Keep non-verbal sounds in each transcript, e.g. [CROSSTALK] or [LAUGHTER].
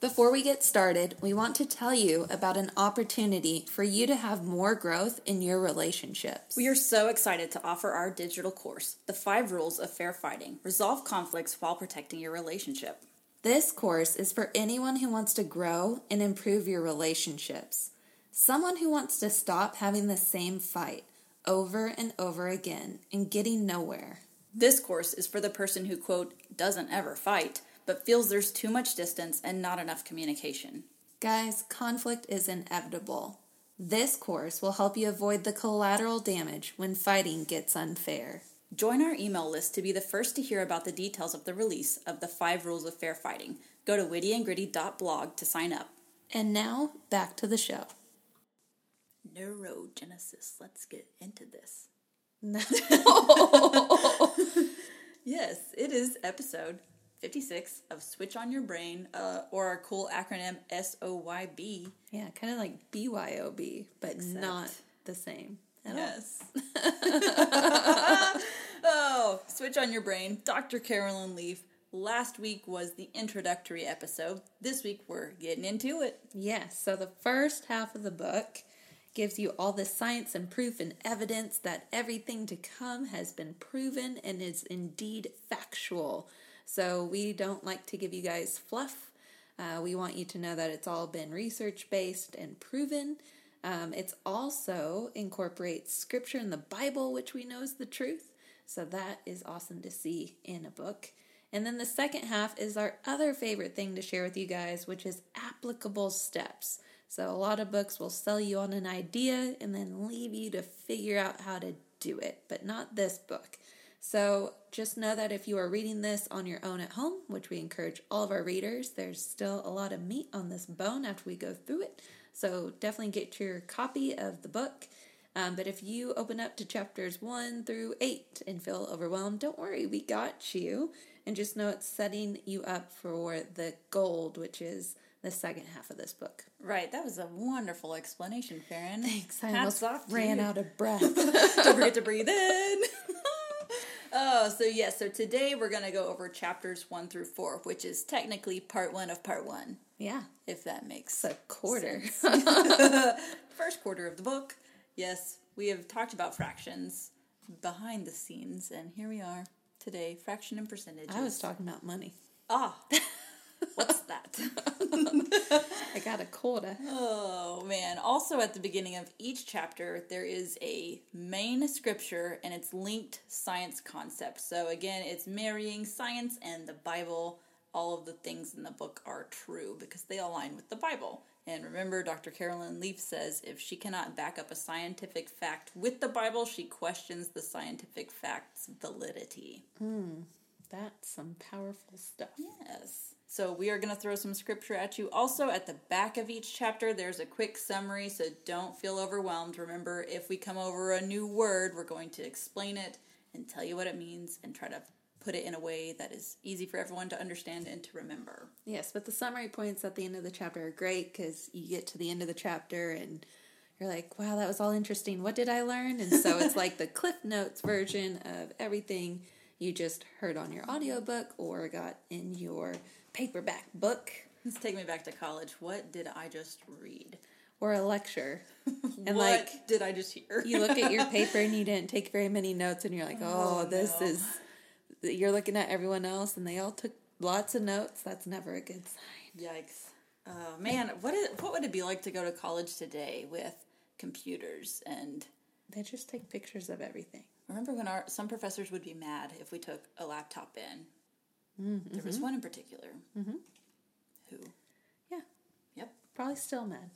Before we get started, we want to tell you about an opportunity for you to have more growth in your relationships. We are so excited to offer our digital course, The Five Rules of Fair Fighting Resolve Conflicts While Protecting Your Relationship. This course is for anyone who wants to grow and improve your relationships. Someone who wants to stop having the same fight over and over again and getting nowhere. This course is for the person who, quote, doesn't ever fight but feels there's too much distance and not enough communication. Guys, conflict is inevitable. This course will help you avoid the collateral damage when fighting gets unfair. Join our email list to be the first to hear about the details of the release of the five rules of fair fighting. Go to wittyandgritty.blog to sign up. And now, back to the show. Neurogenesis. Let's get into this. No. [LAUGHS] [LAUGHS] yes, it is episode 56 of Switch on Your Brain, uh, or our cool acronym SOYB. Yeah, kind of like BYOB, but Except. not the same. yes. [LAUGHS] oh, Switch on Your Brain, Dr. Caroline Leaf. Last week was the introductory episode. This week we're getting into it. Yes, so the first half of the book gives you all the science and proof and evidence that everything to come has been proven and is indeed factual. So we don't like to give you guys fluff. Uh, we want you to know that it's all been research based and proven. Um, it's also incorporates scripture in the Bible, which we know is the truth. So that is awesome to see in a book. And then the second half is our other favorite thing to share with you guys, which is applicable steps. So a lot of books will sell you on an idea and then leave you to figure out how to do it, but not this book. So just know that if you are reading this on your own at home, which we encourage all of our readers, there's still a lot of meat on this bone after we go through it. So definitely get your copy of the book. Um, but if you open up to chapters one through eight and feel overwhelmed, don't worry, we got you. And just know it's setting you up for the gold, which is the second half of this book. Right, that was a wonderful explanation, Farron. Thanks. I Hats almost ran out of breath. [LAUGHS] Don't forget to breathe in. [LAUGHS] Oh, so yes, so today we're going to go over chapters 1 through 4, which is technically part 1 of part 1. Yeah. If that makes a quarter. [LAUGHS] First quarter of the book. Yes, we have talked about fractions behind the scenes, and here we are today, fraction and percentage. I was talking about money. Ah. [LAUGHS] What's that? [LAUGHS] I got a quarter. Oh man. Also at the beginning of each chapter there is a main scripture and it's linked science concepts. So again, it's marrying science and the Bible. All of the things in the book are true because they align with the Bible. And remember, Dr. Caroline Leaf says if she cannot back up a scientific fact with the Bible, she questions the scientific fact's validity. Hmm, that's some powerful stuff. Yes. So we are going to throw some scripture at you. Also, at the back of each chapter, there's a quick summary, so don't feel overwhelmed. Remember, if we come over a new word, we're going to explain it and tell you what it means and try to put it in a way that is easy for everyone to understand and to remember. Yes, but the summary points at the end of the chapter are great because you get to the end of the chapter and you're like, wow, that was all interesting. What did I learn? And so it's like the Cliff Notes version of everything you just heard on your audiobook or got in your paperback book. Let's take me back to college. What did I just read? Or a lecture. [LAUGHS] And what like did I just hear? you look at your [LAUGHS] paper and you didn't take very many notes and you're like, "Oh, oh this no. is you're looking at everyone else and they all took lots of notes. That's never a good sign." Yikes. Oh, man, what is what would it be like to go to college today with computers and they just take pictures of everything. Remember when our some professors would be mad if we took a laptop in? There was one in particular. Mm-hmm. Who? Yeah, Yep. probably still mad.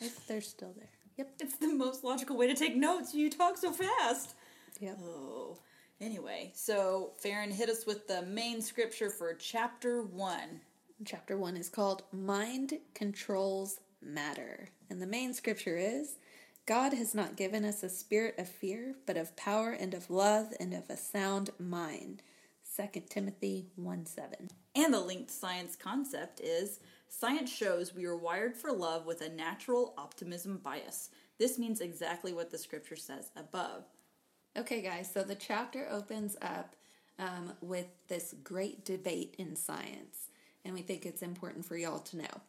If they're still there. Yep. It's the most logical way to take notes. You talk so fast. Yep. Oh. Anyway, so Farron hit us with the main scripture for chapter one. Chapter 1 is called Mind Controls Matter. And the main scripture is God has not given us a spirit of fear, but of power and of love and of a sound mind. 2 Timothy 1 7. And the linked science concept is science shows we are wired for love with a natural optimism bias. This means exactly what the scripture says above. Okay, guys, so the chapter opens up um, with this great debate in science. And we think it's important for y'all to know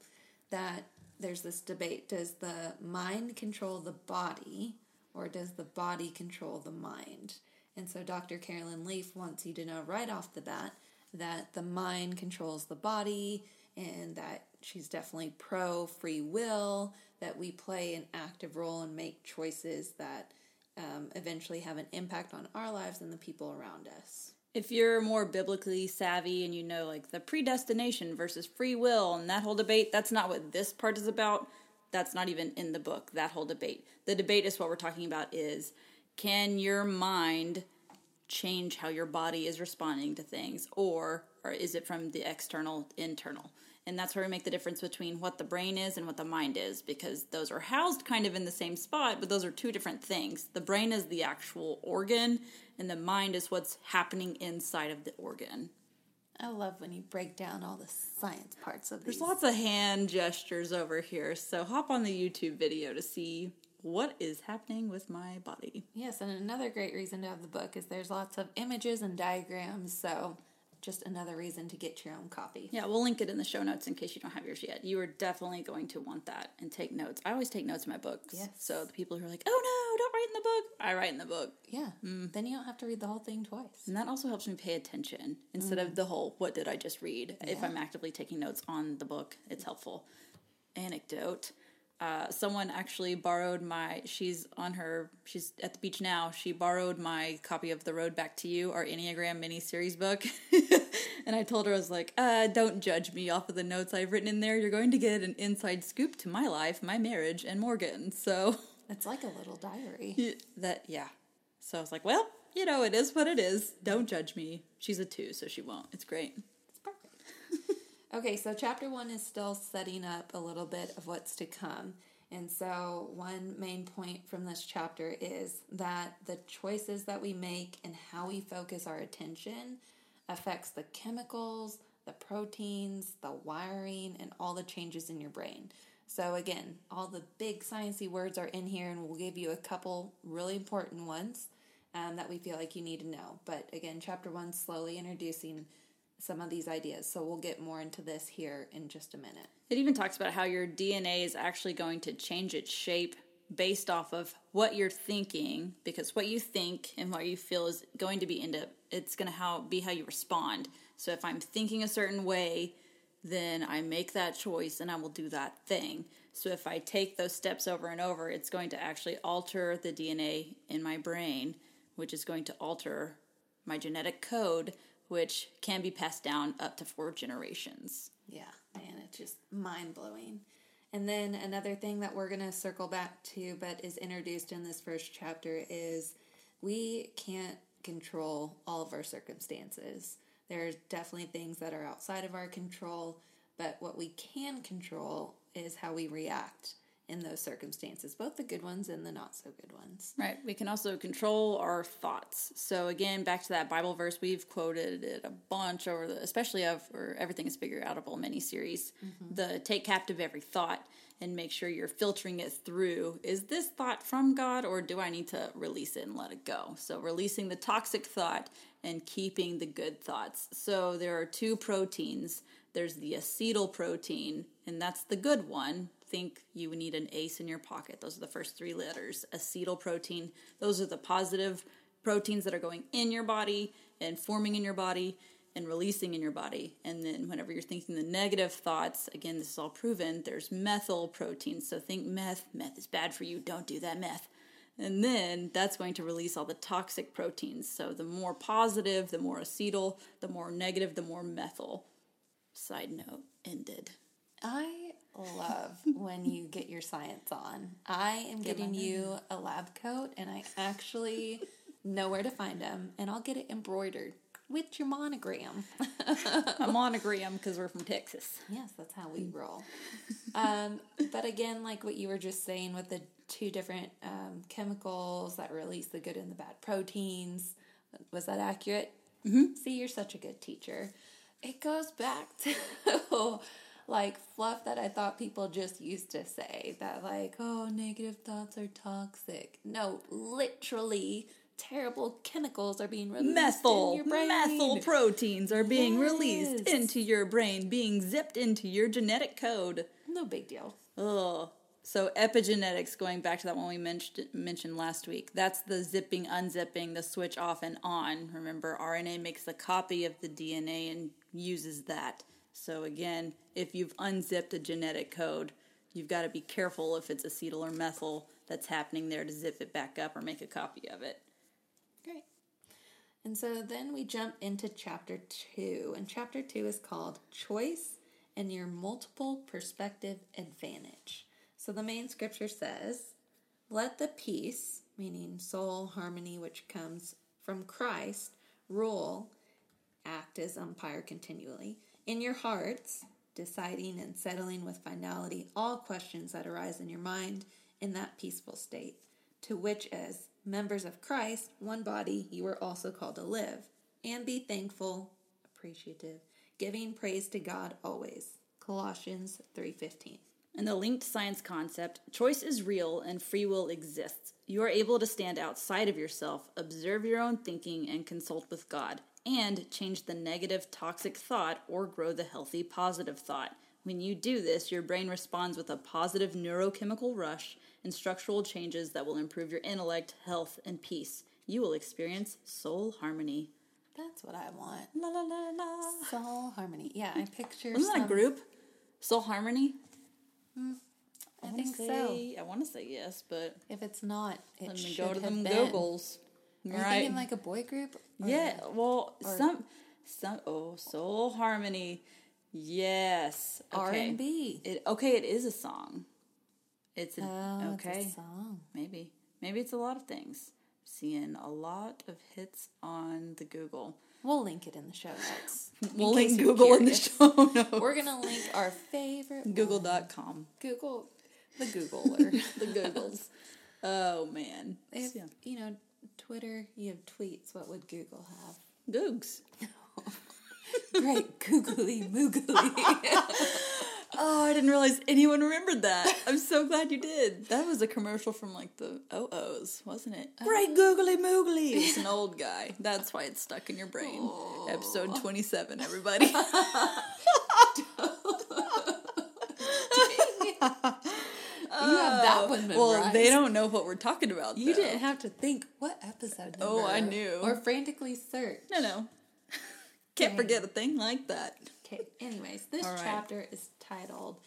that there's this debate does the mind control the body, or does the body control the mind? And so Dr. Caroline Leaf wants you to know right off the bat that the mind controls the body and that she's definitely pro free will, that we play an active role and make choices that um, eventually have an impact on our lives and the people around us. If you're more biblically savvy and you know like the predestination versus free will and that whole debate, that's not what this part is about. That's not even in the book, that whole debate. The debate is what we're talking about is can your mind change how your body is responding to things or or is it from the external internal? And that's where we make the difference between what the brain is and what the mind is because those are housed kind of in the same spot, but those are two different things. The brain is the actual organ and the mind is what's happening inside of the organ. I love when you break down all the science parts of these. There's lots of hand gestures over here, so hop on the YouTube video to see what is happening with my body. Yes, and another great reason to have the book is there's lots of images and diagrams, so just another reason to get your own copy. Yeah, we'll link it in the show notes in case you don't have yours yet. You are definitely going to want that and take notes. I always take notes in my books. Yes. So the people who are like, oh no, don't write in the book, I write in the book. Yeah, mm. then you don't have to read the whole thing twice. And that also helps me pay attention instead of mm. the whole, what did I just read? If I'm actively taking notes on the book, it's helpful. Anecdote. Uh, someone actually borrowed my, she's on her, she's at the beach now. She borrowed my copy of The Road Back to You, our Enneagram mini series book. [LAUGHS] and I told her, I was like, uh, don't judge me off of the notes I've written in there. You're going to get an inside scoop to my life, my marriage, and Morgan. [LAUGHS] So It's like a little diary. [LAUGHS] that, yeah. So I was like, well, you know, it is what it is. Don't judge me. She's a two, so she won't. It's great. It's perfect. Okay, so chapter one is still setting up a little bit of what's to come. And so, one main point from this chapter is that the choices that we make and how we focus our attention affects the chemicals, the proteins, the wiring, and all the changes in your brain. So, again, all the big sciencey words are in here, and we'll give you a couple really important ones um, that we feel like you need to know. But again, chapter one slowly introducing some of these ideas. So we'll get more into this here in just a minute. It even talks about how your DNA is actually going to change its shape based off of what you're thinking, because what you think and what you feel is going to be into it's going to how be how you respond. So if I'm thinking a certain way, then I make that choice and I will do that thing. So if I take those steps over and over, it's going to actually alter the DNA in my brain, which is going to alter my genetic code, which can be passed down up to four generations. Yeah, man, it's just mind blowing. And then another thing that we're going to circle back to, but is introduced in this first chapter, is we can't control all of our circumstances. There's definitely things that are outside of our control, but what we can control is how we react in those circumstances, both the good ones and the not so good ones. Right. We can also control our thoughts. So again, back to that Bible verse, we've quoted it a bunch over the, especially of or everything is bigger out of figure outable miniseries. Mm-hmm. The take captive every thought and make sure you're filtering it through. Is this thought from God or do I need to release it and let it go? So releasing the toxic thought and keeping the good thoughts. So there are two proteins. There's the acetyl protein, and that's the good one. Think you would need an ace in your pocket. Those are the first three letters. Acetyl protein. Those are the positive proteins that are going in your body and forming in your body and releasing in your body. And then whenever you're thinking the negative thoughts, again, this is all proven, there's methyl proteins. So think meth. Meth is bad for you. Don't do that meth. And then that's going to release all the toxic proteins. So the more positive, the more acetyl, the more negative, the more methyl. Side note ended. I love when you get your science on. I am getting you a lab coat, and I actually know where to find them, and I'll get it embroidered with your monogram. A monogram because we're from Texas. yes, that's how we roll. Um, but again, like what you were just saying with the two different um, chemicals that release the good and the bad proteins, was that accurate? Mm-hmm. See, you're such a good teacher. It goes back [LAUGHS] to like fluff that I thought people just used to say that, like, oh, negative thoughts are toxic. No, literally, terrible chemicals are being released Methyl, your brain. methyl proteins are being released into your brain, being zipped into your genetic code. No big deal. Ugh. So epigenetics, going back to that one we mentioned mentioned last week, that's the zipping, unzipping, the switch off and on. Remember, RNA makes a copy of the DNA and uses that. So again, if you've unzipped a genetic code, you've got to be careful if it's acetyl or methyl that's happening there to zip it back up or make a copy of it. Great. And so then we jump into chapter two, and chapter two is called Choice and Your Multiple Perspective Advantage. So the main scripture says, Let the peace, meaning soul harmony, which comes from Christ, rule, act as umpire continually, in your hearts, deciding and settling with finality all questions that arise in your mind in that peaceful state, to which, as members of Christ, one body, you are also called to live, and be thankful, appreciative, giving praise to God always. Colossians 3:15. In the linked science concept, choice is real and free will exists. You are able to stand outside of yourself, observe your own thinking, and consult with God, and change the negative, toxic thought or grow the healthy, positive thought. When you do this, your brain responds with a positive neurochemical rush and structural changes that will improve your intellect, health, and peace. You will experience soul harmony. That's what I want. La la la la. Soul harmony. Yeah, I picture Isn't that a group? Soul Harmony? Mm, I wanna think so. I want to say yes, but If it's not, it Let me go to them been. Googles. Right. like a boy group? Or- yeah. Well, some, some. Oh, Soul Harmony. Yes. R&B. It okay. It is a song. It's an Oh, okay. it's a song. Maybe. Maybe it's a lot of things. Seeing a lot of hits on the Google. We'll link it in the show notes. [LAUGHS] We'll link Google in the show notes. We're gonna link our favorite. Google.com. Google the Googler. [LAUGHS] The Googles. [LAUGHS] oh man. if Yeah. you know Twitter, you have tweets. What would Google have? Googs. [LAUGHS] Great googly moogly. [LAUGHS] Oh, I didn't realize anyone remembered that. I'm so glad you did. That was a commercial from like the OOs, wasn't it? Uh-huh. Great googly moogly. It's an old guy. That's why it's stuck in your brain. [LAUGHS] Episode 27, everybody. you have that one memorized. well, they don't know what we're talking about. You though. didn't have to think what episode. Oh, I knew. Or frantically search. No, no. [LAUGHS] Can't forget a thing like that. Okay. Anyways, this right. chapter is titled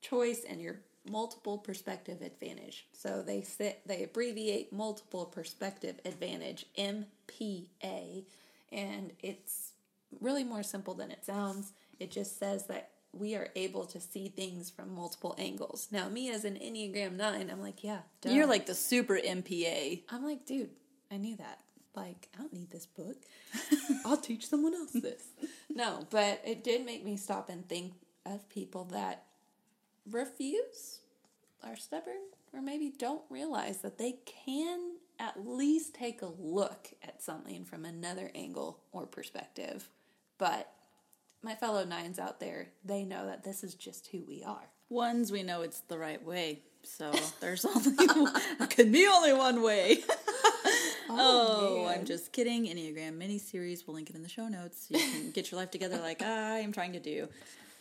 "Choice and Your Multiple Perspective Advantage." So they sit, they abbreviate Multiple Perspective Advantage (MPA), and it's really more simple than it sounds. It just says that we are able to see things from multiple angles. Now, me as an Enneagram Nine, I'm like, yeah, duh. You're like the super MPA. I'm like, dude, I knew that. Like, I don't need this book. [LAUGHS] I'll teach someone else this. No, but it did make me stop and think of people that refuse, are stubborn, or maybe don't realize that they can at least take a look at something from another angle or perspective. But my fellow nines out there, they know that this is just who we are. Ones we know it's the right way. So there's only [LAUGHS] there could be only one way. [LAUGHS] [LAUGHS] Oh, oh, man. I'm just kidding. Enneagram mini series. We'll link it in the show notes. So you can get your life together like I am trying to do.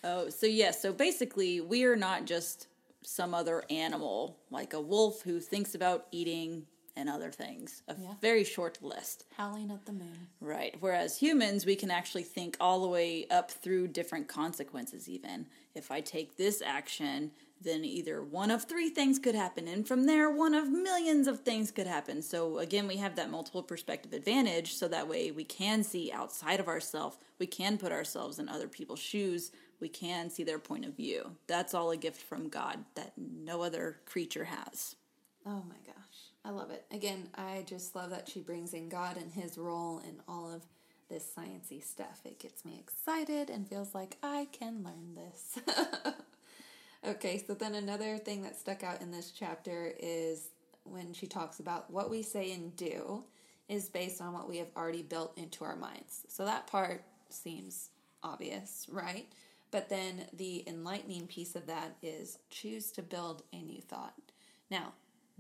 Oh, so yes. so basically, we are not just some other animal like a wolf who thinks about eating and other things. A Yeah. very short list. Howling at the moon. Right. Whereas humans, we can actually think all the way up through different consequences, even. If I take this action, then either one of three things could happen. And from there, one of millions of things could happen. So again, we have that multiple perspective advantage. So that way we can see outside of ourselves. We can put ourselves in other people's shoes. We can see their point of view. That's all a gift from God that no other creature has. Oh my gosh. I love it. Again, I just love that she brings in God and his role in all of this sciency stuff. It gets me excited and feels like I can learn this. [LAUGHS] okay, so then another thing that stuck out in this chapter is when she talks about what we say and do is based on what we have already built into our minds. So that part seems obvious, right? But then the enlightening piece of that is choose to build a new thought. Now,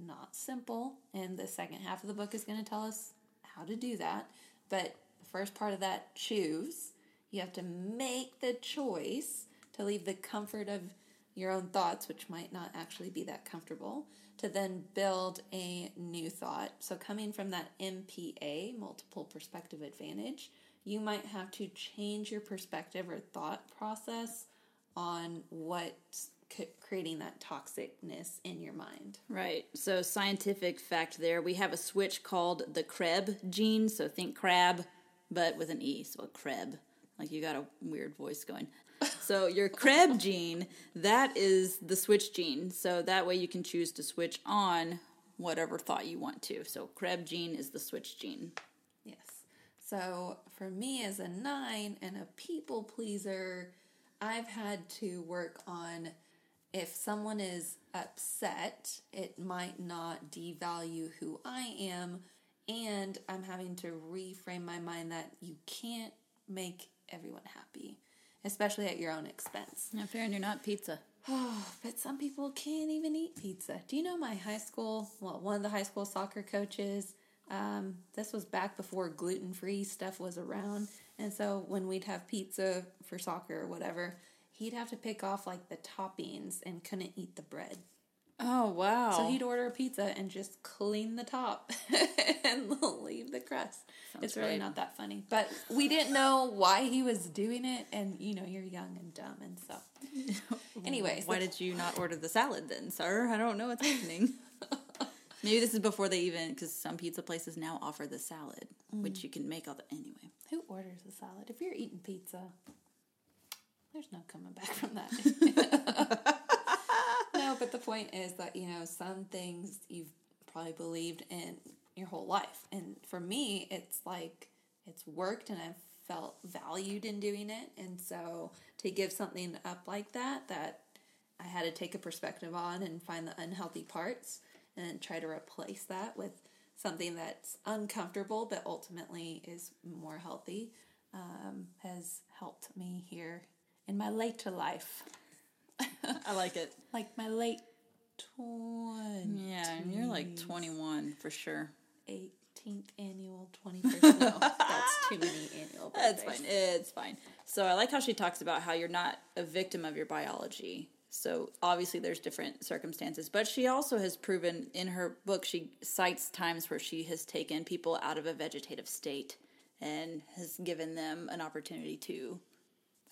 not simple, and the second half of the book is going to tell us how to do that. But the first part of that, choose, you have to make the choice to leave the comfort of your own thoughts, which might not actually be that comfortable, to then build a new thought. So, coming from that MPA, multiple perspective advantage, you might have to change your perspective or thought process on what's creating that toxicness in your mind. Right. So, scientific fact there, we have a switch called the Krebs gene. So, think crab, but with an E. So, a Krebs. Like you got a weird voice going. [LAUGHS] So, your Krebs gene, that is the switch gene. So, that way you can choose to switch on whatever thought you want to. So, Krebs gene is the switch gene. Yes. So, for me as a nine and a people pleaser, I've had to work on if someone is upset, it might not devalue who I am. And I'm having to reframe my mind that you can't make everyone happy, especially at your own expense. Not fair, and you're not pizza. Oh, [SIGHS] but some people can't even eat pizza. Do you know my high school, well, one of the high school soccer coaches? Um, this was back before gluten free stuff was around. And so when we'd have pizza for soccer or whatever, he'd have to pick off like the toppings and couldn't eat the bread. Oh wow! So he'd order a pizza and just clean the top [LAUGHS] and leave the crust. Sounds it's really not that funny, but we didn't know why he was doing it, and you know you're young and dumb, and so. [LAUGHS] Anyways, why did you not order the salad then, sir? I don't know what's happening. [LAUGHS] Maybe this is before they even because some pizza places now offer the salad, mm. which you can make all the anyway. Who orders a salad if you're eating pizza? There's no coming back from that. [LAUGHS] no, but the point is that, you know, some things you've probably believed in your whole life. And for me, it's like it's worked and I've felt valued in doing it. And so to give something up like that, that I had to take a perspective on and find the unhealthy parts and try to replace that with something that's uncomfortable but ultimately is more healthy um, has helped me here in my later life. [LAUGHS] I like it. Like my late 20s. Yeah, and you're like 21 for sure. 18th annual 21st. no, [LAUGHS] that's too many annual birthdays. That's fine. It's fine. So I like how she talks about how you're not a victim of your biology. So obviously there's different circumstances, but she also has proven in her book she cites times where she has taken people out of a vegetative state and has given them an opportunity to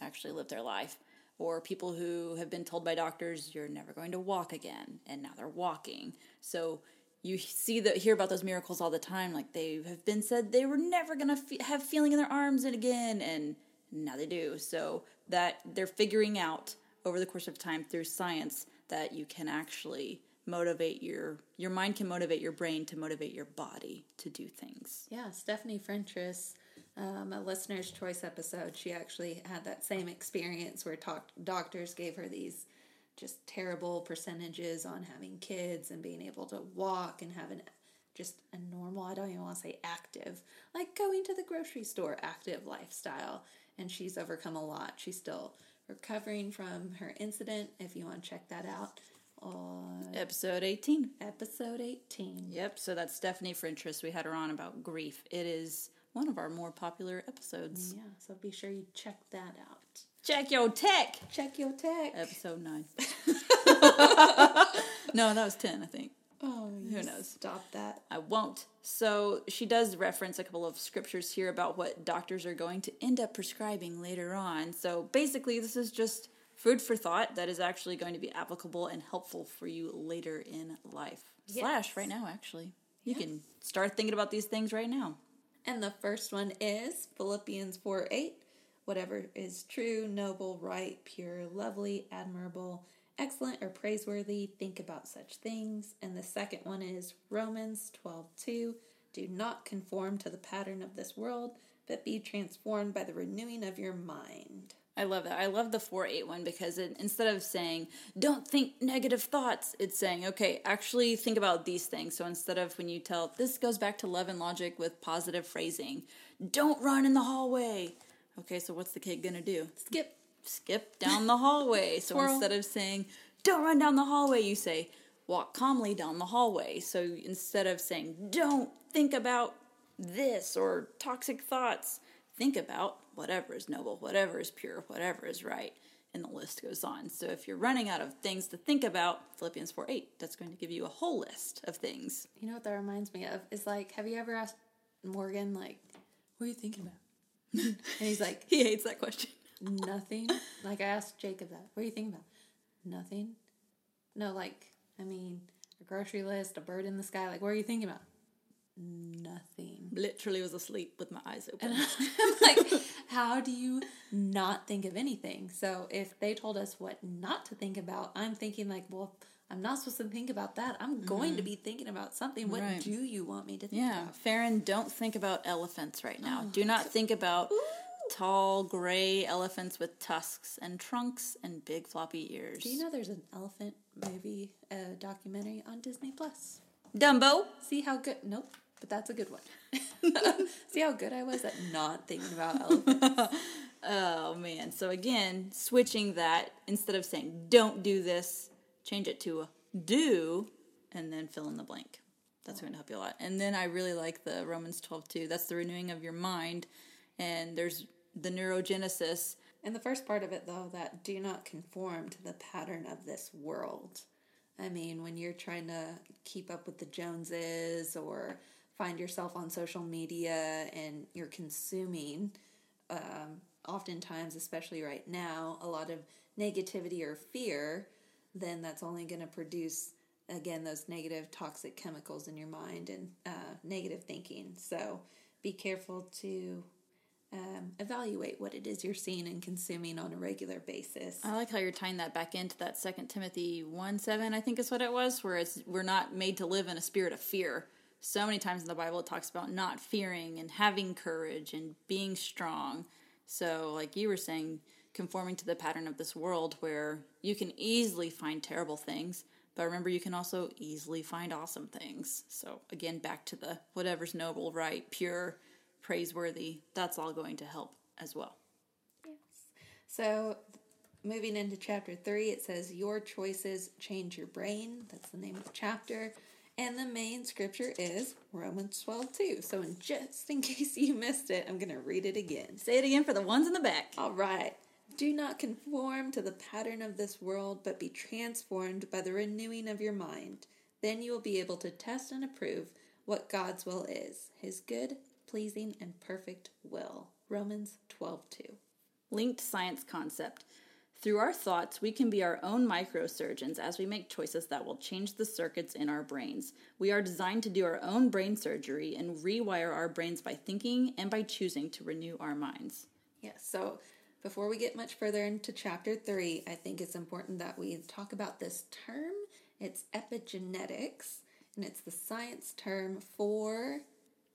actually live their life. Or people who have been told by doctors, you're never going to walk again, and now they're walking. So you see that hear about those miracles all the time like they have been said they were never going to fe- have feeling in their arms and again and now they do so that they're figuring out over the course of time through science that you can actually motivate your your mind can motivate your brain to motivate your body to do things yeah stephanie frentress um, a listener's choice episode, she actually had that same experience where talk- doctors gave her these just terrible percentages on having kids and being able to walk and having just a normal, I don't even want to say active, like going to the grocery store active lifestyle. And she's overcome a lot. She's still recovering from her incident. If you want to check that out, on episode 18. Episode 18. Yep. So that's Stephanie Frentress. We had her on about grief. It is one of our more popular episodes. Yeah, so be sure you check that out. Check your tech. Check your tech. Episode nine. [LAUGHS] [LAUGHS] no, that was ten, I think. Oh, who knows? Stop that. I won't. So she does reference a couple of scriptures here about what doctors are going to end up prescribing later on. So basically, this is just food for thought that is actually going to be applicable and helpful for you later in life. Slash, right now, actually. You can start thinking about these things right now. And the first one is Philippians 4 8. Whatever is true, noble, right, pure, lovely, admirable, excellent, or praiseworthy, think about such things. And the second one is Romans 12 2. Do not conform to the pattern of this world, but be transformed by the renewing of your mind. I love that. I love the 4 8 one because it, instead of saying, don't think negative thoughts, it's saying, okay, actually think about these things. So instead of when you tell, this goes back to love and logic with positive phrasing, don't run in the hallway. Okay, so what's the kid gonna do? Skip. Skip down the hallway. So Squirrel. instead of saying, don't run down the hallway, you say, walk calmly down the hallway. So instead of saying, don't think about this or toxic thoughts, think about whatever is noble, whatever is pure, whatever is right. And the list goes on. So if you're running out of things to think about, Philippians 4 8, that's going to give you a whole list of things. You know what that reminds me of? Is like, have you ever asked Morgan, like, what are you thinking about? and he's like, [LAUGHS] He hates that question. Nothing. like I asked Jacob that. What are you thinking about? Nothing. No, like I mean, a grocery list, a bird in the sky. Like, what are you thinking about? Nothing. Literally was asleep with my eyes open. [LAUGHS] I'm like, how do you not think of anything? So if they told us what not to think about, I'm thinking like, well, I'm not supposed to think about that. I'm going to be thinking about something. What Right. do you want me to think Yeah, about? Farron, don't think about elephants right now. Do not think about tall gray elephants with tusks and trunks and big floppy ears. Do you know there's an elephant movie, uh, documentary on Disney Plus? Dumbo? See how good? Nope, but that's a good one. [LAUGHS] See how good I was at not thinking about [LAUGHS] elephants. Oh man. So again, switching that instead of saying don't do this, change it to do and then fill in the blank. That's going to help you a lot. And then I really like the Romans 12 too. That's the renewing of your mind. And there's the neurogenesis. And the first part of it, though, that do not conform to the pattern of this world. I mean, when you're trying to keep up with the Joneses or find yourself on social media and you're consuming, um, oftentimes, especially right now, a lot of negativity or fear, then that's only going to produce, again, those negative toxic chemicals in your mind and uh, negative thinking. So be careful to um, evaluate what it is you're seeing and consuming on a regular basis. I like how you're tying that back into that Second Timothy one seven, I think is what it was, where it's we're not made to live in a spirit of fear. So many times in the Bible it talks about not fearing and having courage and being strong. So, like you were saying, conforming to the pattern of this world where you can easily find terrible things, but remember you can also easily find awesome things. So, again, back to the whatever's noble, right, pure, praiseworthy, that's all going to help as well. Yes. So, moving into chapter three, it says, Your choices change your brain. That's the name of the chapter. And the main scripture is Romans 12 2. So, in just in [LAUGHS] case you missed it, I'm going to read it again. Say it again for the ones in the back. All right. Do not conform to the pattern of this world, but be transformed by the renewing of your mind. Then you will be able to test and approve what God's will is, his good, pleasing, and perfect will. Romans 12 2. linked science concept. Through our thoughts, we can be our own microsurgeons as we make choices that will change the circuits in our brains. We are designed to do our own brain surgery and rewire our brains by thinking and by choosing to renew our minds. Yes, so before we get much further into chapter three, I think it's important that we talk about this term. It's epigenetics, and it's the science term for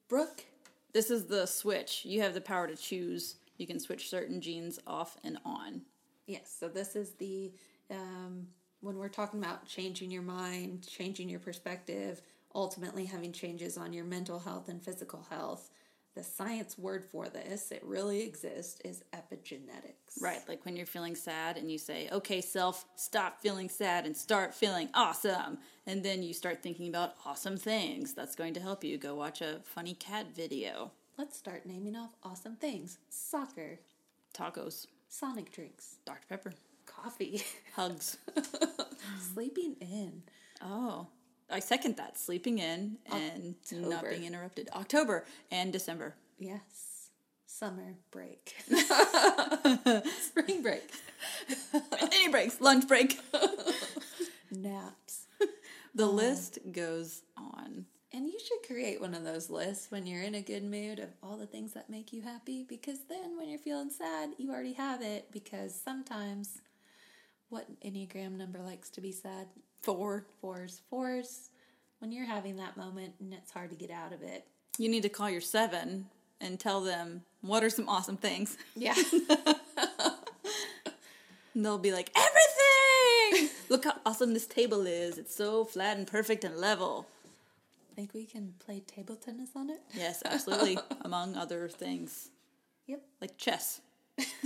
Brooke. This is the switch. You have the power to choose. You can switch certain genes off and on. Yes, so this is the um, when we're talking about changing your mind, changing your perspective, ultimately having changes on your mental health and physical health. The science word for this, it really exists, is epigenetics. Right, like when you're feeling sad and you say, okay, self, stop feeling sad and start feeling awesome. And then you start thinking about awesome things. That's going to help you. Go watch a funny cat video. Let's start naming off awesome things soccer, Tacos, Sonic drinks, Dr. Pepper, coffee, [LAUGHS] hugs. [LAUGHS] sleeping in. oh, I second that. Sleeping in and not being interrupted. October and December. Yes. summer break, [LAUGHS] spring break, Any breaks, lunch break. naps. The um, list goes on. And you should create one of those lists when you're in a good mood of all the things that make you happy because then when you're feeling sad, you already have it. Because sometimes, what Enneagram number likes to be sad? Four. Fours. Fours, when you're having that moment and it's hard to get out of it. You need to call your seven and tell them what are some awesome things. Yeah. And [LAUGHS] they'll be like, everything! [LAUGHS] Look how awesome this table is. It's so flat and perfect and level. Think we can play table tennis on it? Yes, absolutely. [LAUGHS] Among other things. Yep. Like chess. [LAUGHS] Stop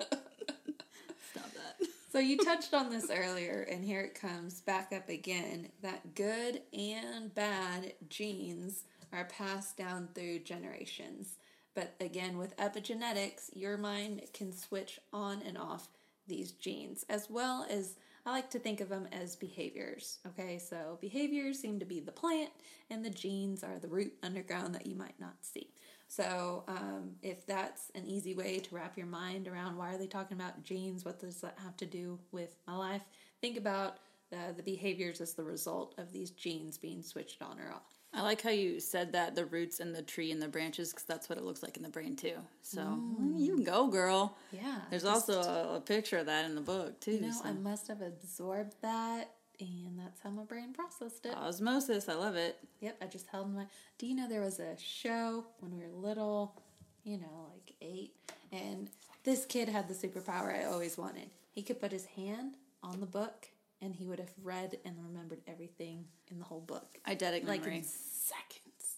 that. So you touched on this earlier, and here it comes back up again that good and bad genes are passed down through generations. But again, with epigenetics, your mind can switch on and off these genes, as well as I like to think of them as behaviors. Okay, so behaviors seem to be the plant, and the genes are the root underground that you might not see. So, um, if that's an easy way to wrap your mind around why are they talking about genes? What does that have to do with my life? Think about uh, the behaviors as the result of these genes being switched on or off. I like how you said that the roots and the tree and the branches, because that's what it looks like in the brain too. So mm. you can go, girl. Yeah. There's also a, a picture of that in the book too. you know, so. I must have absorbed that, and that's how my brain processed it. Osmosis, I love it. Yep, I just held my. Do you know there was a show when we were little, you know, like eight, and this kid had the superpower I always wanted. He could put his hand on the book, and he would have read and remembered everything in the whole book, Eidetic like memory. in seconds.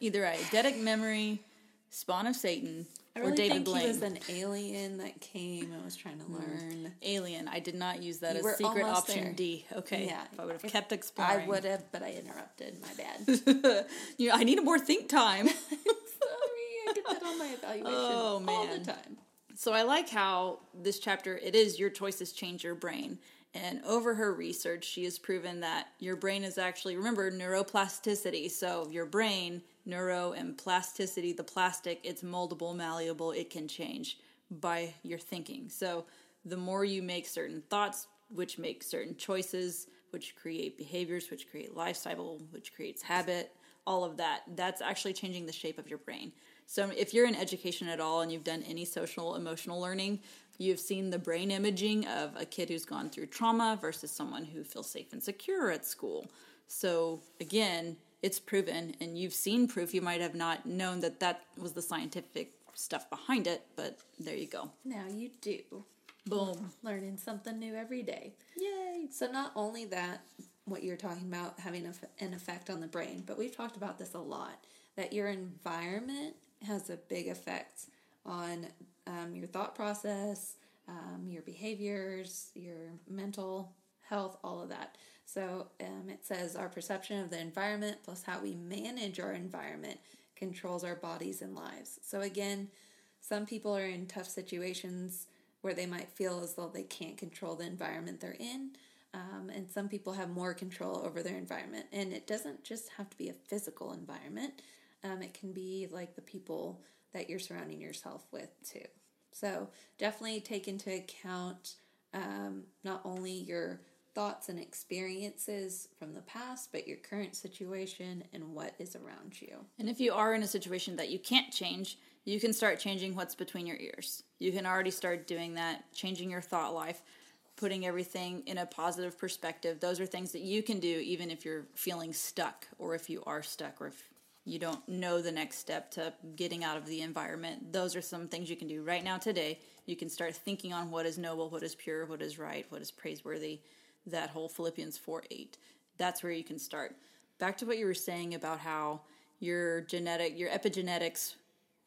Either eidetic memory, spawn of Satan, I or really David think Blaine. he was an alien that came and was trying to mm. learn. Alien. I did not use that You as secret option there. D. Okay. Yeah, If I would have if- kept exploring. I would have, but I interrupted. My bad. [LAUGHS] Yeah, I needed more think time. [LAUGHS] Sorry, I get that on my evaluation Oh, all man. the time. So I like how this chapter it is your choices change your brain. And over her research, she has proven that your brain is actually remember neuroplasticity. So your brain, neuro and plasticity, the plastic, it's moldable, malleable, it can change by your thinking. So the more you make certain thoughts, which make certain choices, which create behaviors, which create lifestyle, which creates habit, all of that, that's actually changing the shape of your brain. So if you're in education at all and you've done any social emotional learning, you've seen the brain imaging of a kid who's gone through trauma versus someone who feels safe and secure at school. So again, it's proven and you've seen proof. You might have not known that that was the scientific stuff behind it, but there you go. Now you do. Boom. Learning something new every day. Yay. So not only that, what you're talking about having a, an effect on the brain, but we've talked about this a lot. That your environment has a big effect on um, your thought process, um, your behaviors, your mental health, all of that. So um, it says our perception of the environment plus how we manage our environment controls our bodies and lives. So again, some people are in tough situations where they might feel as though they can't control the environment they're in. Um, and some people have more control over their environment. And it doesn't just have to be a physical environment, um, it can be like the people that you're surrounding yourself with too. So definitely take into account um, not only your thoughts and experiences from the past, but your current situation and what is around you. And if you are in a situation that you can't change, you can start changing what's between your ears. You can already start doing that, changing your thought life, putting everything in a positive perspective. Those are things that you can do even if you're feeling stuck or if you are stuck or if you don't know the next step to getting out of the environment. Those are some things you can do right now today. You can start thinking on what is noble, what is pure, what is right, what is praiseworthy. That whole Philippians 4 8. That's where you can start. Back to what you were saying about how your genetic, your epigenetics,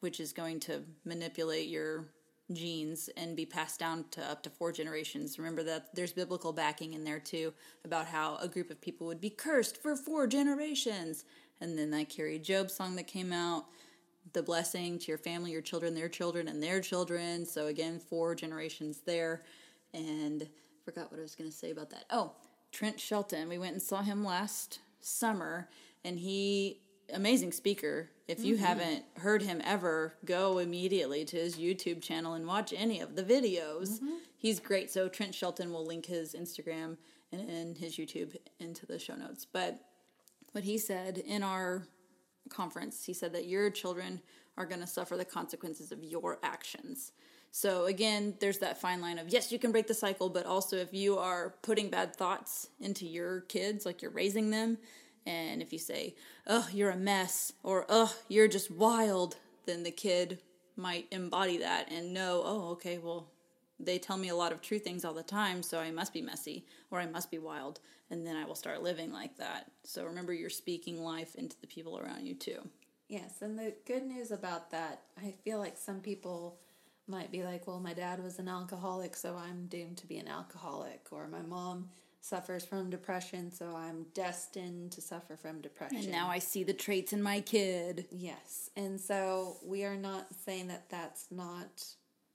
which is going to manipulate your genes and be passed down to up to four generations. Remember that there's biblical backing in there too about how a group of people would be cursed for four generations. And then that Kari Jobe song that came out, the blessing to your family, your children, their children, and their children. So again, four generations there. And forgot what I was going to say about that. Oh, Trent Shelton. We went and saw him last summer, and he amazing speaker. If you mm-hmm. haven't heard him ever, go immediately to his YouTube channel and watch any of the videos. Mm-hmm. He's great. So Trent Shelton will link his Instagram and, and his YouTube into the show notes. But what he said in our conference, he said that your children are going to suffer the consequences of your actions. So again, there's that fine line of yes, you can break the cycle, but also if you are putting bad thoughts into your kids, like you're raising them, and if you say, "Oh, you're a mess," or "Oh, you're just wild," then the kid might embody that and know, "Oh, okay, well, they tell me a lot of true things all the time, so I must be messy or I must be wild, and then I will start living like that." So remember, you're speaking life into the people around you too. Yes, and the good news about that, I feel like some people might be like, well, my dad was an alcoholic, so I'm doomed to be an alcoholic, or my mom suffers from depression, so I'm destined to suffer from depression. And now I see the traits in my kid. Yes, and so we are not saying that that's not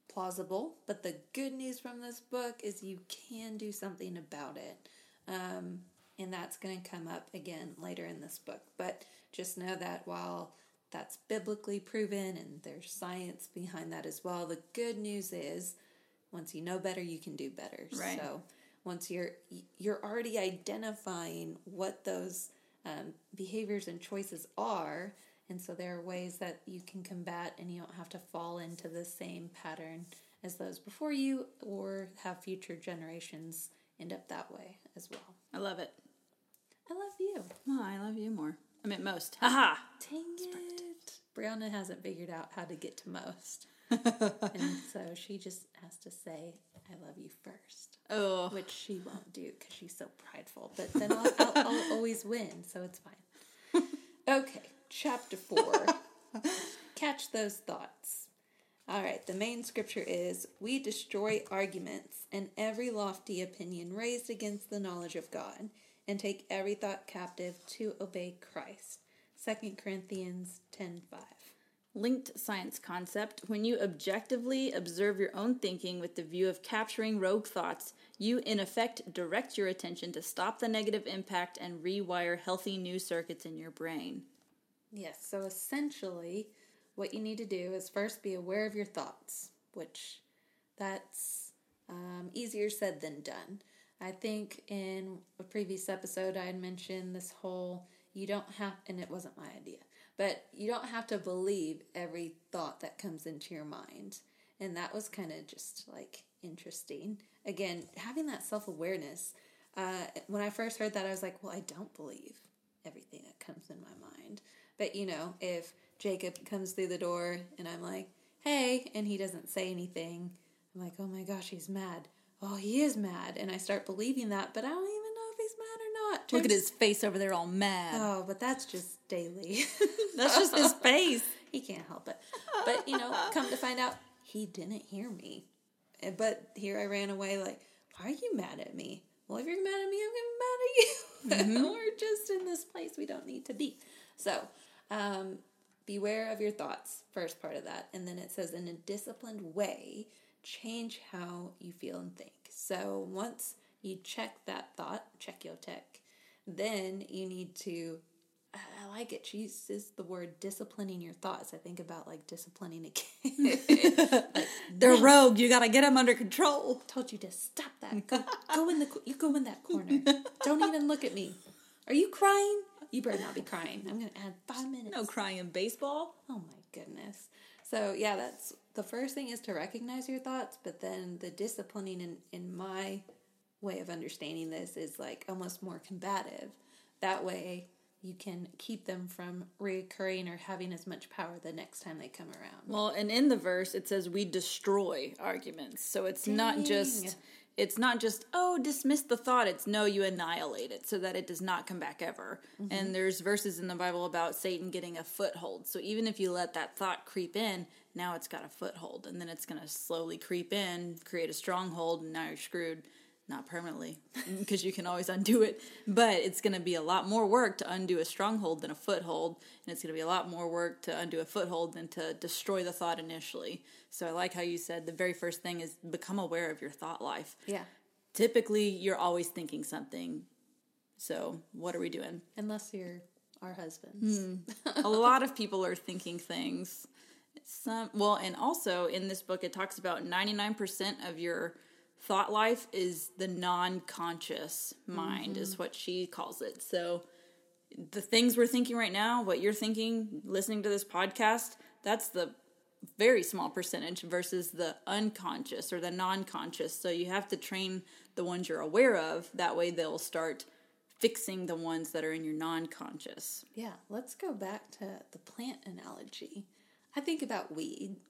plausible, but the good news from this book is you can do something about it. Um, and that's going to come up again later in this book. But just know that while that's biblically proven and there's science behind that as well, the good news is once you know better, you can do better. Right. So once you're you're already identifying what those um, behaviors and choices are, and so there are ways that you can combat, and you don't have to fall into the same pattern as those before you, or have future generations end up that way as well. I love it. I love you. Oh, I love you more. I meant most. Haha. Dang it. Brianna hasn't figured out how to get to most. [LAUGHS] and so she just has to say, I love you first. Oh, Which she won't do because she's so prideful. But then I'll, I'll, I'll always win, so it's fine. [LAUGHS] Okay, chapter four. [LAUGHS] Catch those thoughts. All right, the main scripture is We destroy arguments and every lofty opinion raised against the knowledge of God, and take every thought captive to obey Christ. 2 Corinthians 10 5. linked science concept. When you objectively observe your own thinking with the view of capturing rogue thoughts, you in effect direct your attention to stop the negative impact and rewire healthy new circuits in your brain. Yes, so essentially, what you need to do is first be aware of your thoughts, which that's um, easier said than done. I think in a previous episode I had mentioned this whole you don't have, and it wasn't my idea, but you don't have to believe every thought that comes into your mind. And that was kind of just like interesting. Again, having that self awareness. Uh, when I first heard that, I was like, well, I don't believe everything that comes in my mind. But you know, if Jacob comes through the door and I'm like, hey, and he doesn't say anything, I'm like, oh my gosh, he's mad. Oh, he is mad. And I start believing that, but I don't even know if he's mad or not. Look at his face over there all mad. Oh, but that's just daily. [LAUGHS] That's just his [LAUGHS] face. he can't help it. But, you know, come to find out, he didn't hear me. But here I ran away like, why are you mad at me? Well, if you're mad at me, I'm mad at you. [LAUGHS] Mm-hmm. We're just in this place we don't need to be. So, um, beware of your thoughts, first part of that. And then it says, in a disciplined way, change how you feel and think. So, once you check that thought, check your tech, then you need to I like it. She uses the word disciplining your thoughts. I think about like disciplining a kid. [LAUGHS] like, They're rogue. You gotta get them under control. told you to stop that. Go, go in the you go in that corner. [LAUGHS] Don't even look at me. Are you crying? You better not be crying. I'm gonna add five minutes. No crying in baseball. Oh my goodness. So yeah, that's the first thing is to recognize your thoughts, but then the disciplining in, in my way of understanding this is like almost more combative. That way you can keep them from reoccurring or having as much power the next time they come around. Well, and in the verse it says we destroy arguments. So it's not just it's not just oh dismiss the thought. It's no you annihilate it so that it does not come back ever. Mm-hmm. And there's verses in the Bible about Satan getting a foothold. So even if you let that thought creep in, now it's got a foothold and then it's going to slowly creep in, create a stronghold and now you're screwed. Not permanently, [LAUGHS] because you can always undo it. But it's going to be a lot more work to undo a stronghold than a foothold, and it's going to be a lot more work to undo a foothold than to destroy the thought initially. So I like how you said the very first thing is become aware of your thought life. Yeah. Typically, you're always thinking something. So what are we doing? Unless you're our husbands. Hmm. a [LAUGHS] lot of people are thinking things. Some well, and also in this book, it talks about ninety nine percent of your thought life is the non conscious mind, is what she calls it. So the things we're thinking right now, what you're thinking, listening to this podcast, that's the very small percentage versus the unconscious or the non conscious. So you have to train the ones you're aware of. That way they'll start fixing the ones that are in your non conscious. Yeah, let's go back to the plant analogy. I think about weeds uh,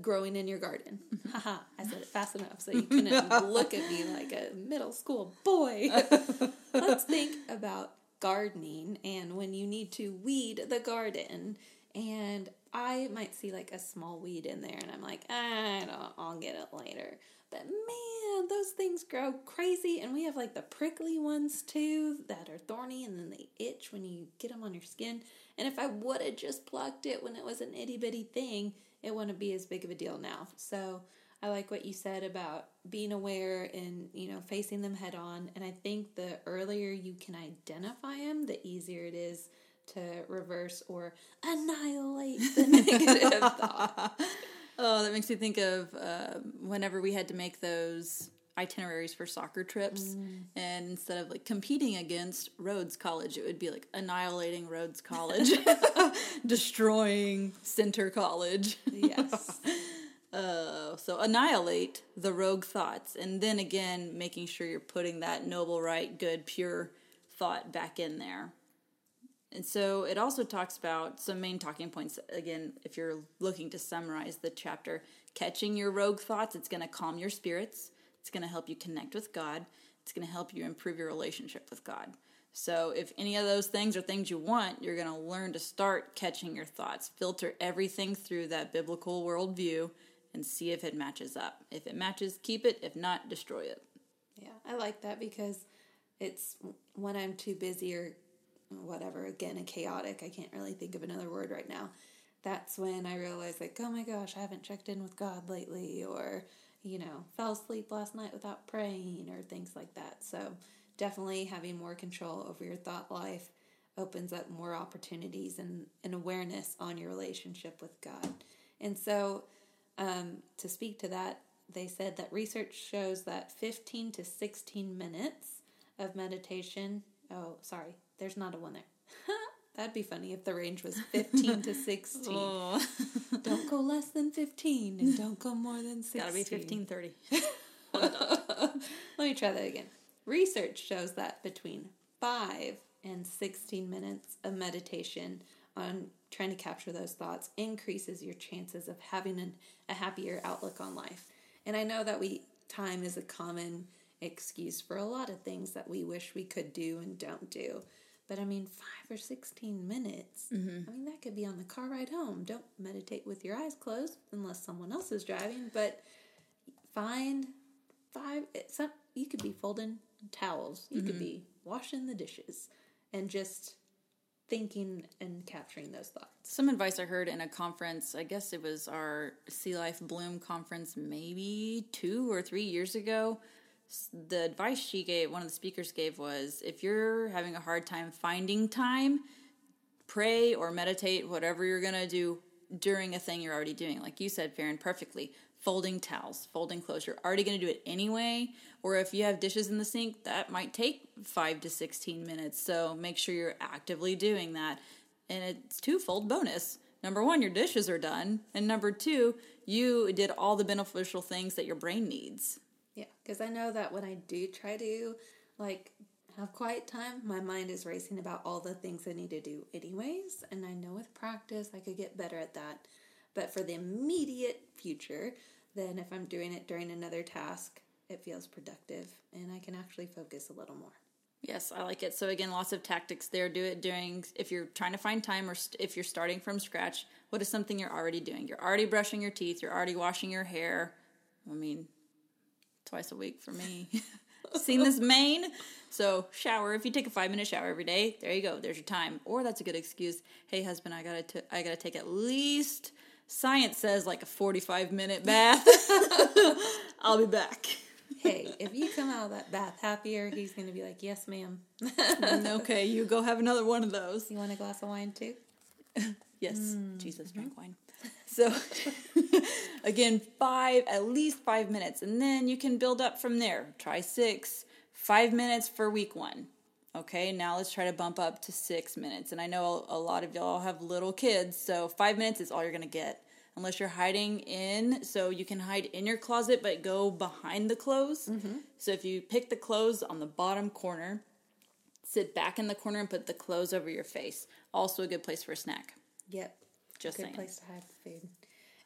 growing in your garden. Mm-hmm. Haha, I said it fast enough so you couldn't [LAUGHS] look at me like a middle school boy. [LAUGHS] let's think about gardening and when you need to weed the garden. And I might see like a small weed in there and I'm like, ah, I don't, I'll get it later. But man, those things grow crazy. And we have like the prickly ones too that are thorny and then they itch when you get them on your skin. And if I would have just plucked it when it was an itty bitty thing, it wouldn't be as big of a deal now. So I like what you said about being aware and, you know, facing them head on. And I think the earlier you can identify them, the easier it is to reverse or annihilate the [LAUGHS] negative thought. [LAUGHS] Oh, that makes me think of uh, whenever we had to make those itineraries for soccer trips, and instead of like competing against Rhodes College, it would be like annihilating Rhodes College, [LAUGHS] [LAUGHS] destroying Centre College. Yes. [LAUGHS] Uh, so annihilate the rogue thoughts, and then again, making sure you're putting that noble, right, good, pure thought back in there. And so it also talks about some main talking points. Again, if you're looking to summarize the chapter, catching your rogue thoughts, it's going to calm your spirits. It's going to help you connect with God. It's going to help you improve your relationship with God. So if any of those things are things you want, you're going to learn to start catching your thoughts. Filter everything through that biblical worldview and see if it matches up. If it matches, keep it. If not, destroy it. Yeah, I like that because it's when I'm too busy or whatever, again, a chaotic, I can't really think of another word right now. That's when I realize, like, oh my gosh, I haven't checked in with God lately, or, you know, fell asleep last night without praying, or things like that. So, definitely having more control over your thought life opens up more opportunities and, and awareness on your relationship with God. And so, um, to speak to that, they said that research shows that 15 to 16 minutes of meditation. Oh, sorry, there's not a one there. [LAUGHS] That'd be funny if the range was 15 to [LAUGHS] 16. Don't go less than 15 and [LAUGHS] don't go more than 16. Gotta be fifteen thirty. [LAUGHS] Let me try that again. Research shows that between 5 and 16 minutes of meditation on trying to capture those thoughts increases your chances of having an, a happier outlook on life. And I know that we time is a common excuse for a lot of things that we wish we could do and don't do. But I mean, five or 16 minutes. Mm-hmm. I mean, that could be on the car ride home. Don't meditate with your eyes closed unless someone else is driving. But find five, eh, it's not, you could be folding towels, you could mm-hmm. be washing the dishes, and just thinking and capturing those thoughts. Some advice I heard in a conference, I guess it was our Sea Life Bloom conference maybe two or three years ago. The advice she gave, one of the speakers gave, was if you're having a hard time finding time, pray or meditate, whatever you're going to do during a thing you're already doing. Like you said, Farron, perfectly. Folding towels, folding clothes. You're already going to do it anyway. Or if you have dishes in the sink, that might take five to 16 minutes. So make sure you're actively doing that. And it's twofold bonus. Number one, your dishes are done. And number two, you did all the beneficial things that your brain needs. Because I know that when I do try to like have quiet time, my mind is racing about all the things I need to do anyways, and I know with practice I could get better at that. But for the immediate future, then if I'm doing it during another task, it feels productive and I can actually focus a little more. Yes, I like it. So again, lots of tactics there. Do it during if you're trying to find time, or st- if you're starting from scratch. What is something you're already doing? You're already brushing your teeth. You're already washing your hair. I mean, twice a week for me. [LAUGHS] Seen this mane? So shower. If you take a five minute shower every day, there you go. There's your time. Or that's a good excuse. Hey, husband, I gotta t- I gotta take at least. Science says like a forty five minute bath. [LAUGHS] I'll be back. hey, if you come out of that bath happier, he's going to be like, yes, ma'am. Mm, okay, you go have another one of those. You want a glass of wine too? [LAUGHS] Yes, mm. Jesus drank wine. [LAUGHS] So, [LAUGHS] again, five, at least five minutes. And then you can build up from there. Try six, five minutes for week one. Okay, now let's try to bump up to six minutes. And I know a lot of y'all have little kids, so five minutes is all you're gonna get. Unless you're hiding in, so you can hide in your closet but go behind the clothes. Mm-hmm. So if you pick the clothes on the bottom corner, sit back in the corner and put the clothes over your face. Also a good place for a snack. Yep. Just Good saying. place to hide the food.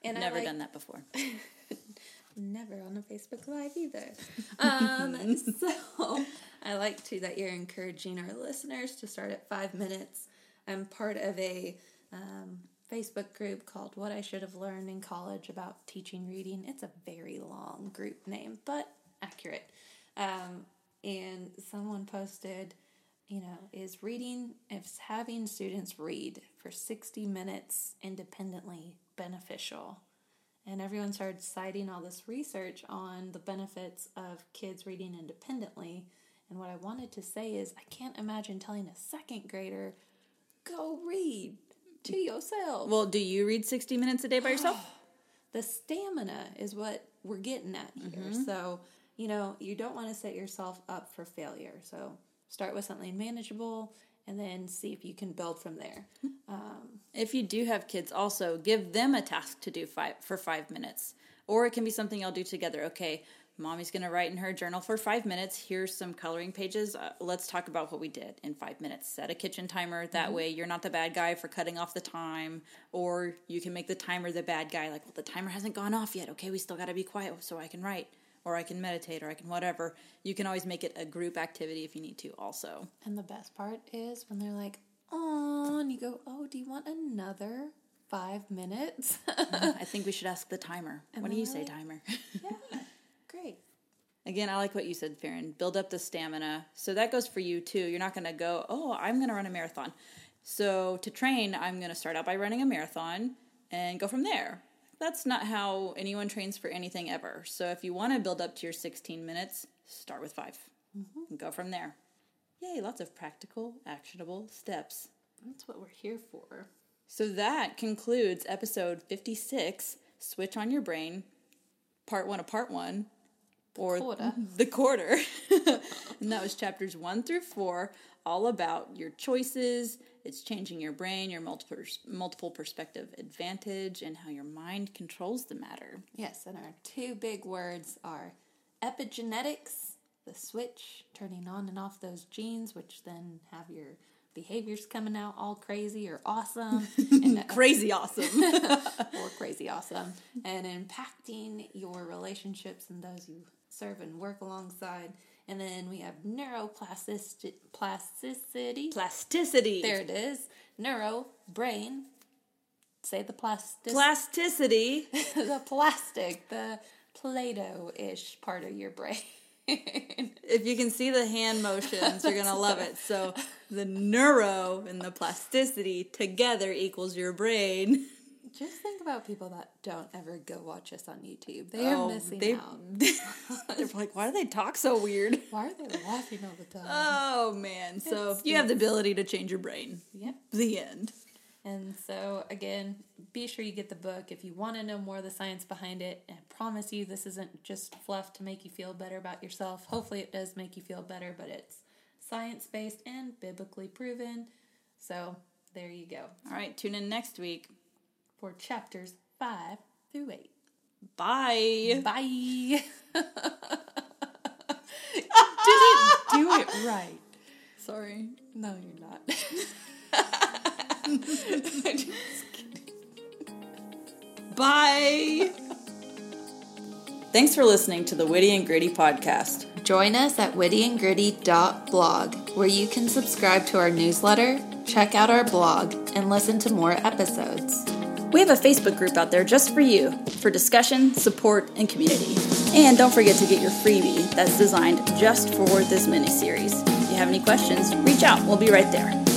And I Never like- done that before. [LAUGHS] Never on a Facebook Live either. [LAUGHS] Um, [LAUGHS] so I like to that you're encouraging our listeners to start at five minutes. I'm part of a um, Facebook group called What I Should Have Learned in College about teaching reading. It's a very long group name, but accurate. Um, and someone posted, you know, is reading, is having students read for 60 minutes independently beneficial? And everyone started citing all this research on the benefits of kids reading independently. And what I wanted to say is, I can't imagine telling a second grader, go read to yourself. Well, do you read 60 minutes a day by yourself? [SIGHS] the stamina is what we're getting at here. Mm-hmm. So, you know, you don't want to set yourself up for failure. So, start with something manageable and then see if you can build from there. Mm-hmm. Um, if you do have kids, also give them a task to do five, for five minutes. Or it can be something y'all do together. Okay, mommy's going to write in her journal for five minutes. Here's some coloring pages. Uh, let's talk about what we did in five minutes. Set a kitchen timer. That mm-hmm. way you're not the bad guy for cutting off the time. Or you can make the timer the bad guy. Like, well, the timer hasn't gone off yet. Okay, we still got to be quiet so I can write. Or I can meditate, or I can whatever. You can always make it a group activity if you need to, also. And the best part is when they're like, oh, and you go, oh, do you want another five minutes? I think we [LAUGHS] should ask the timer. what do you say, right? timer? yeah, great. Again, I like what you said, Farron. Build up the stamina. So that goes for you too. You're not going to go, oh, I'm going to run a marathon. So to train, I'm going to start out by running a marathon and go from there. That's not how anyone trains for anything ever. So if you want to build up to your 16 minutes, start with 5 mm-hmm. and go from there. Yay, lots of practical, actionable steps. That's what we're here for. So that concludes episode 56 Switch on Your Brain, part one of part one, or quarter. [LAUGHS] the quarter. [LAUGHS] and that was chapters one through four, all about your choices. It's changing your brain, your multiple, multiple perspective advantage, and how your mind controls the matter. Yes, and our two big words are epigenetics, the switch, turning on and off those genes, which then have your behaviors coming out all crazy or awesome, [LAUGHS] and Crazy awesome. or crazy awesome, and impacting your relationships and those you serve and work alongside. And then we have neuroplasticity. Plasticity. Plasticity. There it is. Neuro, brain. Say the plastic. Plasticity. [LAUGHS] the plastic, the Play-Doh ish part of your brain. if you can see the hand motions, you're gonna love it. So the neuro and the plasticity together equals your brain. Just think about people that don't ever go watch us on YouTube. They are Oh, missing they- out. [LAUGHS] They're like, why do they talk so weird? [LAUGHS] Why are they laughing all the time? Oh man! So It's- you have the ability to change your brain. yep. The end. And so, again, be sure you get the book if you want to know more of the science behind it. I promise you, this isn't just fluff to make you feel better about yourself. Hopefully, it does make you feel better, but it's science based and biblically proven. So, there you go All right, tune in next week. For chapters five through eight. Bye. Bye. [LAUGHS] Didn't do it [LAUGHS] right. Sorry. No, you're not. [LAUGHS] Bye. Thanks for listening to the Witty and Gritty podcast. Join us at wittyandgritty.blog, where you can subscribe to our newsletter, check out our blog, and listen to more episodes. We have a Facebook group out there just for you for discussion, support, and community. And don't forget to get your freebie that's designed just for this mini series. If you have any questions, reach out. We'll be right there.